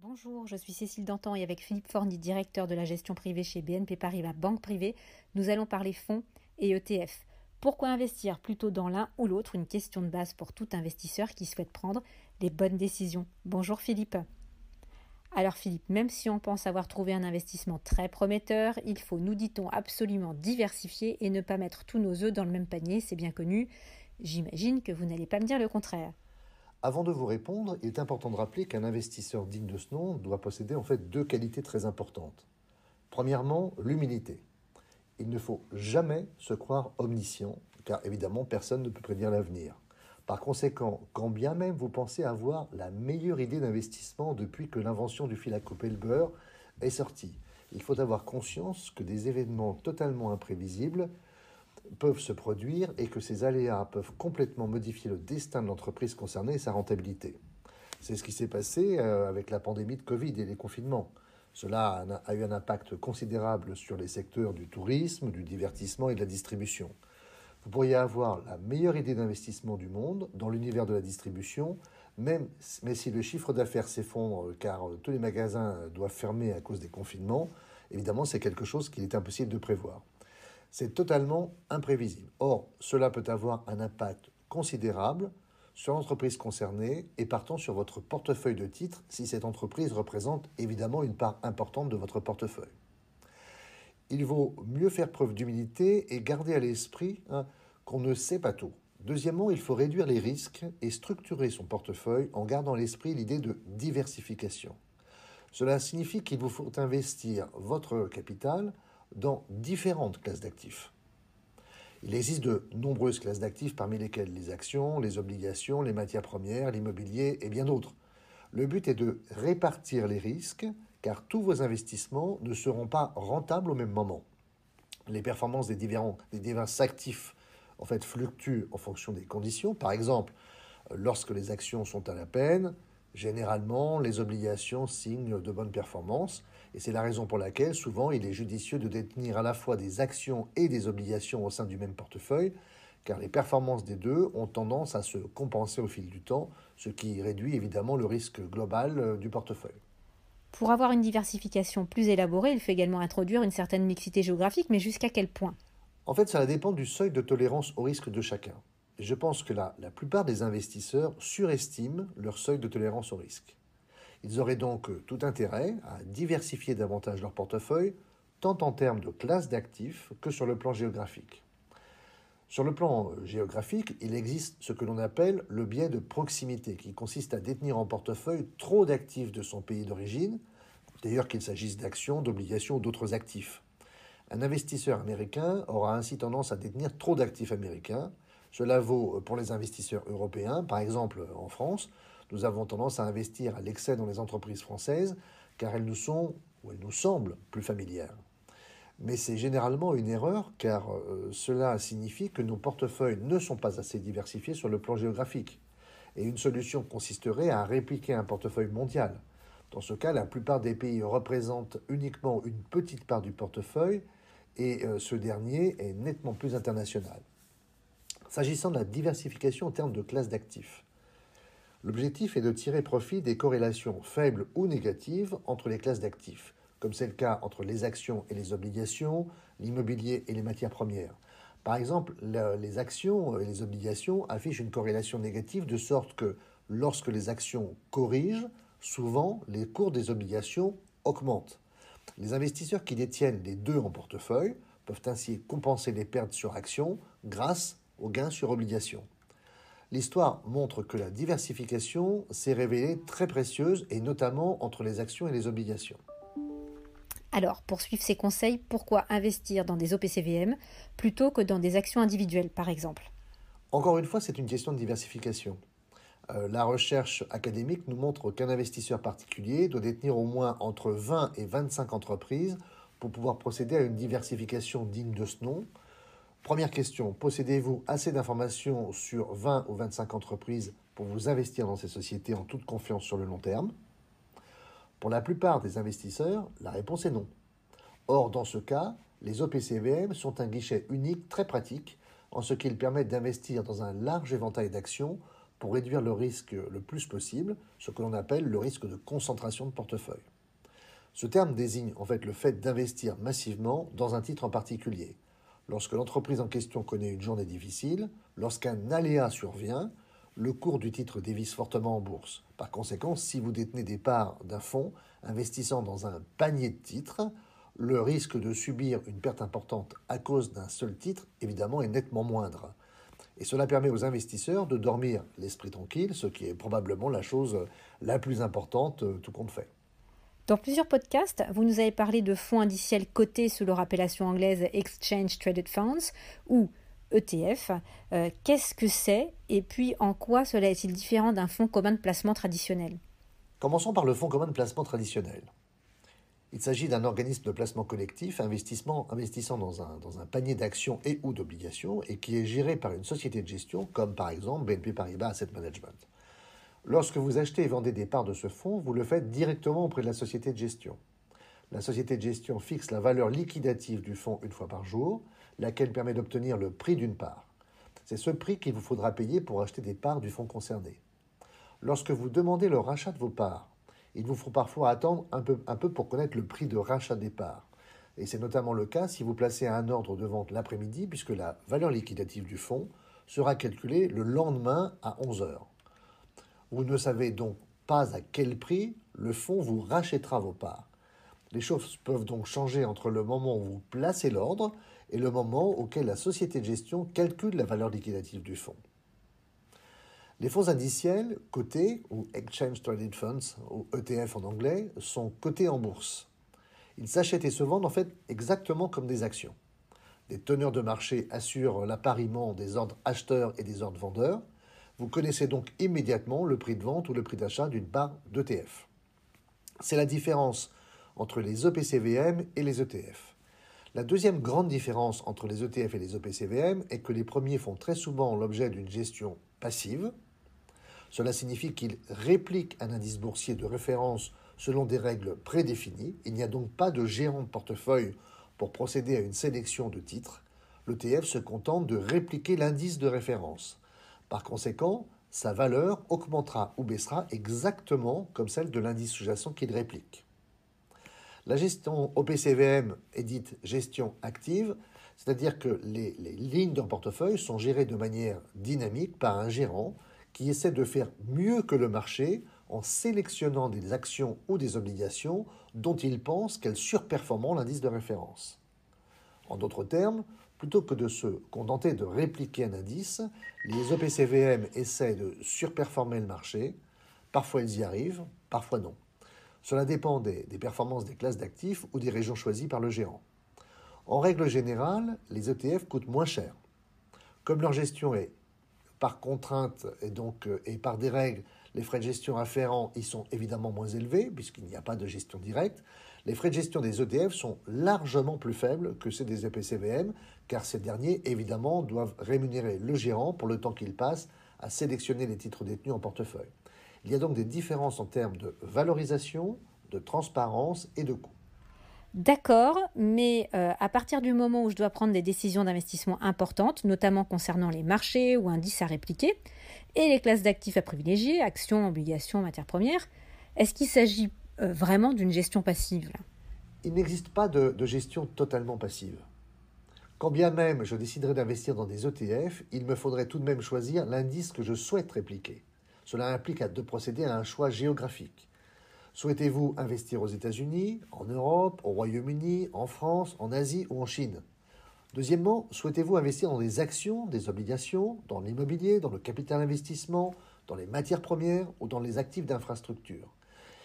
Bonjour, je suis Cécile Dantan et avec Philippe Forny, directeur de la gestion privée chez BNP Paribas Banque Privée, nous allons parler fonds et ETF. Pourquoi investir plutôt dans l'un ou l'autre? Une question de base pour tout investisseur qui souhaite prendre les bonnes décisions. Bonjour Philippe. Alors Philippe, même si on pense avoir trouvé un investissement très prometteur, il faut, nous dit-on, absolument diversifier et ne pas mettre tous nos œufs dans le même panier, c'est bien connu. J'imagine que vous n'allez pas me dire le contraire. Avant de vous répondre, il est important de rappeler qu'un investisseur digne de ce nom doit posséder en fait deux qualités très importantes. Premièrement, l'humilité. Il ne faut jamais se croire omniscient, car évidemment personne ne peut prédire l'avenir. Par conséquent, quand bien même vous pensez avoir la meilleure idée d'investissement depuis que l'invention du fil à couper le beurre est sortie, il faut avoir conscience que des événements totalement imprévisibles peuvent se produire et que ces aléas peuvent complètement modifier le destin de l'entreprise concernée et sa rentabilité. C'est ce qui s'est passé euh, avec la pandémie de Covid et les confinements. Cela a eu un impact considérable sur les secteurs du tourisme, du divertissement et de la distribution. Vous pourriez avoir la meilleure idée d'investissement du monde dans l'univers de la distribution, même, mais si le chiffre d'affaires s'effondre car euh, tous les magasins doivent fermer à cause des confinements, évidemment c'est quelque chose qu'il est impossible de prévoir. C'est totalement imprévisible. Or, cela peut avoir un impact considérable sur l'entreprise concernée et partant sur votre portefeuille de titres si cette entreprise représente évidemment une part importante de votre portefeuille. Il vaut mieux faire preuve d'humilité et garder à l'esprit hein, qu'on ne sait pas tout. Deuxièmement, il faut réduire les risques et structurer son portefeuille en gardant à l'esprit l'idée de diversification. Cela signifie qu'il vous faut investir votre capital dans différentes classes d'actifs. Il existe de nombreuses classes d'actifs parmi lesquelles les actions, les obligations, les matières premières, l'immobilier et bien d'autres. Le but est de répartir les risques car tous vos investissements ne seront pas rentables au même moment. Les performances des divers, actifs en fait, fluctuent en fonction des conditions. Par exemple, lorsque les actions sont à la peine, Généralement, les obligations signent de bonnes performances, et c'est la raison pour laquelle souvent il est judicieux de détenir à la fois des actions et des obligations au sein du même portefeuille, car les performances des deux ont tendance à se compenser au fil du temps, ce qui réduit évidemment le risque global euh, du portefeuille. Pour avoir une diversification plus élaborée, il faut également introduire une certaine mixité géographique, mais jusqu'à quel point? En fait, cela dépend du seuil de tolérance au risque de chacun je pense que la, la plupart des investisseurs surestiment leur seuil de tolérance au risque. Ils auraient donc tout intérêt à diversifier davantage leur portefeuille, tant en termes de classe d'actifs que sur le plan géographique. Sur le plan géographique, il existe ce que l'on appelle le biais de proximité, qui consiste à détenir en portefeuille trop d'actifs de son pays d'origine, d'ailleurs qu'il s'agisse d'actions, d'obligations ou d'autres actifs. Un investisseur américain aura ainsi tendance à détenir trop d'actifs américains, cela vaut pour les investisseurs européens. Par exemple, en France, nous avons tendance à investir à l'excès dans les entreprises françaises car elles nous sont, ou elles nous semblent, plus familières. Mais c'est généralement une erreur car euh, cela signifie que nos portefeuilles ne sont pas assez diversifiés sur le plan géographique. Et une solution consisterait à répliquer un portefeuille mondial. Dans ce cas, la plupart des pays représentent uniquement une petite part du portefeuille et euh, ce dernier est nettement plus international. S'agissant de la diversification en termes de classes d'actifs, l'objectif est de tirer profit des corrélations faibles ou négatives entre les classes d'actifs, comme c'est le cas entre les actions et les obligations, l'immobilier et les matières premières. Par exemple, les actions et les obligations affichent une corrélation négative de sorte que lorsque les actions corrigent, souvent les cours des obligations augmentent. Les investisseurs qui détiennent les deux en portefeuille peuvent ainsi compenser les pertes sur actions grâce au gain sur obligation. L'histoire montre que la diversification s'est révélée très précieuse, et notamment entre les actions et les obligations. Alors, pour suivre ces conseils, pourquoi investir dans des OPCVM plutôt que dans des actions individuelles, par exemple? Encore une fois, c'est une question de diversification. Euh, la recherche académique nous montre qu'un investisseur particulier doit détenir au moins entre 20 et 25 entreprises pour pouvoir procéder à une diversification digne de ce nom, Première question, possédez-vous assez d'informations sur 20 ou 25 entreprises pour vous investir dans ces sociétés en toute confiance sur le long terme? Pour la plupart des investisseurs, la réponse est non. Or, dans ce cas, les OPCVM sont un guichet unique très pratique en ce qu'ils permettent d'investir dans un large éventail d'actions pour réduire le risque le plus possible, ce que l'on appelle le risque de concentration de portefeuille. Ce terme désigne en fait le fait d'investir massivement dans un titre en particulier. Lorsque l'entreprise en question connaît une journée difficile, lorsqu'un aléa survient, le cours du titre dévisse fortement en bourse. Par conséquent, si vous détenez des parts d'un fonds investissant dans un panier de titres, le risque de subir une perte importante à cause d'un seul titre, évidemment, est nettement moindre. Et cela permet aux investisseurs de dormir l'esprit tranquille, ce qui est probablement la chose la plus importante, euh, tout compte fait. Dans plusieurs podcasts, vous nous avez parlé de fonds indiciels cotés sous leur appellation anglaise Exchange Traded Funds ou ETF. Euh, qu'est-ce que c'est et puis en quoi cela est-il différent d'un fonds commun de placement traditionnel? Commençons par le fonds commun de placement traditionnel. Il s'agit d'un organisme de placement collectif investissant dans un panier d'actions et ou d'obligations et qui est géré par une société de gestion comme par exemple BNP Paribas Asset Management. Lorsque vous achetez et vendez des parts de ce fonds, vous le faites directement auprès de la société de gestion. La société de gestion fixe la valeur liquidative du fonds une fois par jour, laquelle permet d'obtenir le prix d'une part. C'est ce prix qu'il vous faudra payer pour acheter des parts du fonds concerné. Lorsque vous demandez le rachat de vos parts, il vous faut parfois attendre un peu, pour connaître le prix de rachat des parts. Et c'est notamment le cas si vous placez un ordre de vente l'après-midi, puisque la valeur liquidative du fonds sera calculée le lendemain à 11 heures. Vous ne savez donc pas à quel prix le fonds vous rachètera vos parts. Les choses peuvent donc changer entre le moment où vous placez l'ordre et le moment auquel la société de gestion calcule la valeur liquidative du fonds. Les fonds indiciels cotés, ou Exchange Traded Funds, ou ETF en anglais, sont cotés en bourse. Ils s'achètent et se vendent en fait exactement comme des actions. Des teneurs de marché assurent l'appariement des ordres acheteurs et des ordres vendeurs. Vous connaissez donc immédiatement le prix de vente ou le prix d'achat d'une part d'ETF. C'est la différence entre les EPCVM et les ETF. La deuxième grande différence entre les ETF et les EPCVM est que les premiers font très souvent l'objet d'une gestion passive. Cela signifie qu'ils répliquent un indice boursier de référence selon des règles prédéfinies. Il n'y a donc pas de gérant de portefeuille pour procéder à une sélection de titres. L'ETF se contente de répliquer l'indice de référence. Par conséquent, sa valeur augmentera ou baissera exactement comme celle de l'indice sous-jacent qu'il réplique. La gestion OPCVM est dite gestion active, c'est-à-dire que les, lignes d'un portefeuille sont gérées de manière dynamique par un gérant qui essaie de faire mieux que le marché en sélectionnant des actions ou des obligations dont il pense qu'elles surperformeront l'indice de référence. En d'autres termes, plutôt que de se contenter de répliquer un indice, les OPCVM essaient de surperformer le marché. Parfois ils y arrivent, parfois non. Cela dépend des, performances des classes d'actifs ou des régions choisies par le gérant. En règle générale, les ETF coûtent moins cher. Comme leur gestion est par contrainte et donc euh, et par des règles, les frais de gestion afférents y sont évidemment moins élevés puisqu'il n'y a pas de gestion directe. Les frais de gestion des ETF sont largement plus faibles que ceux des EPCVM car ces derniers évidemment doivent rémunérer le gérant pour le temps qu'il passe à sélectionner les titres détenus en portefeuille. Il y a donc des différences en termes de valorisation, de transparence et de coût. D'accord, mais euh, à partir du moment où je dois prendre des décisions d'investissement importantes, notamment concernant les marchés ou indices à répliquer, et les classes d'actifs à privilégier, actions, obligations, matières premières, est-ce qu'il s'agit euh, vraiment d'une gestion passive Il n'existe pas de, de gestion totalement passive. Quand bien même je déciderais d'investir dans des ETF, il me faudrait tout de même choisir l'indice que je souhaite répliquer. Cela implique de procéder à un choix géographique. Souhaitez-vous investir aux États-Unis, en Europe, au Royaume-Uni, en France, en Asie ou en Chine? Deuxièmement, souhaitez-vous investir dans des actions, des obligations, dans l'immobilier, dans le capital investissement, dans les matières premières ou dans les actifs d'infrastructure?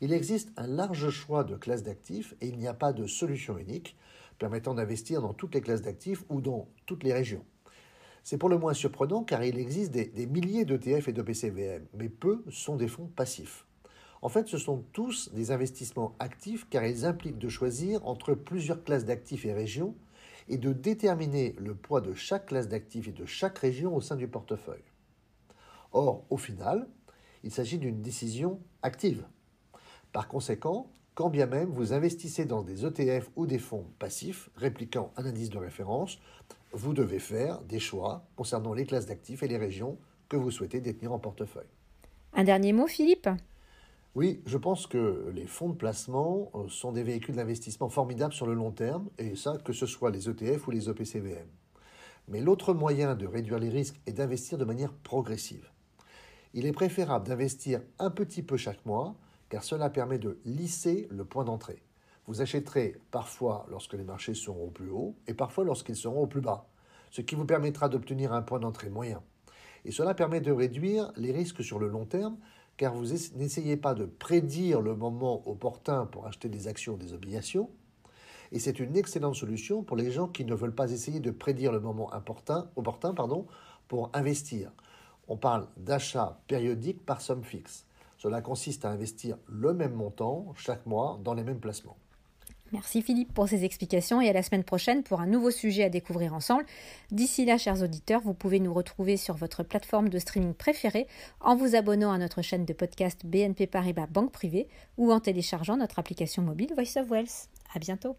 Il existe un large choix de classes d'actifs et il n'y a pas de solution unique permettant d'investir dans toutes les classes d'actifs ou dans toutes les régions. C'est pour le moins surprenant car il existe des, milliers d'ETF et de PCVM, mais peu sont des fonds passifs. En fait, ce sont tous des investissements actifs car ils impliquent de choisir entre plusieurs classes d'actifs et régions et de déterminer le poids de chaque classe d'actifs et de chaque région au sein du portefeuille. Or, au final, il s'agit d'une décision active. Par conséquent, quand bien même vous investissez dans des ETF ou des fonds passifs répliquant un indice de référence, vous devez faire des choix concernant les classes d'actifs et les régions que vous souhaitez détenir en portefeuille. Un dernier mot, Philippe? Oui, je pense que les fonds de placement euh, sont des véhicules d'investissement formidables sur le long terme, et ça, que ce soit les ETF ou les OPCVM. Mais l'autre moyen de réduire les risques est d'investir de manière progressive. Il est préférable d'investir un petit peu chaque mois, car cela permet de lisser le point d'entrée. Vous achèterez parfois lorsque les marchés seront au plus haut et parfois lorsqu'ils seront au plus bas, ce qui vous permettra d'obtenir un point d'entrée moyen. Et cela permet de réduire les risques sur le long terme car vous n'essayez pas de prédire le moment opportun pour acheter des actions ou des obligations, et c'est une excellente solution pour les gens qui ne veulent pas essayer de prédire le moment opportun, pour investir. On parle d'achat périodique par somme fixe. Cela consiste à investir le même montant chaque mois dans les mêmes placements. Merci Philippe pour ces explications et à la semaine prochaine pour un nouveau sujet à découvrir ensemble. D'ici là, chers auditeurs, vous pouvez nous retrouver sur votre plateforme de streaming préférée en vous abonnant à notre chaîne de podcast BNP Paribas Banque Privée ou en téléchargeant notre application mobile Voice of Wealth. À bientôt.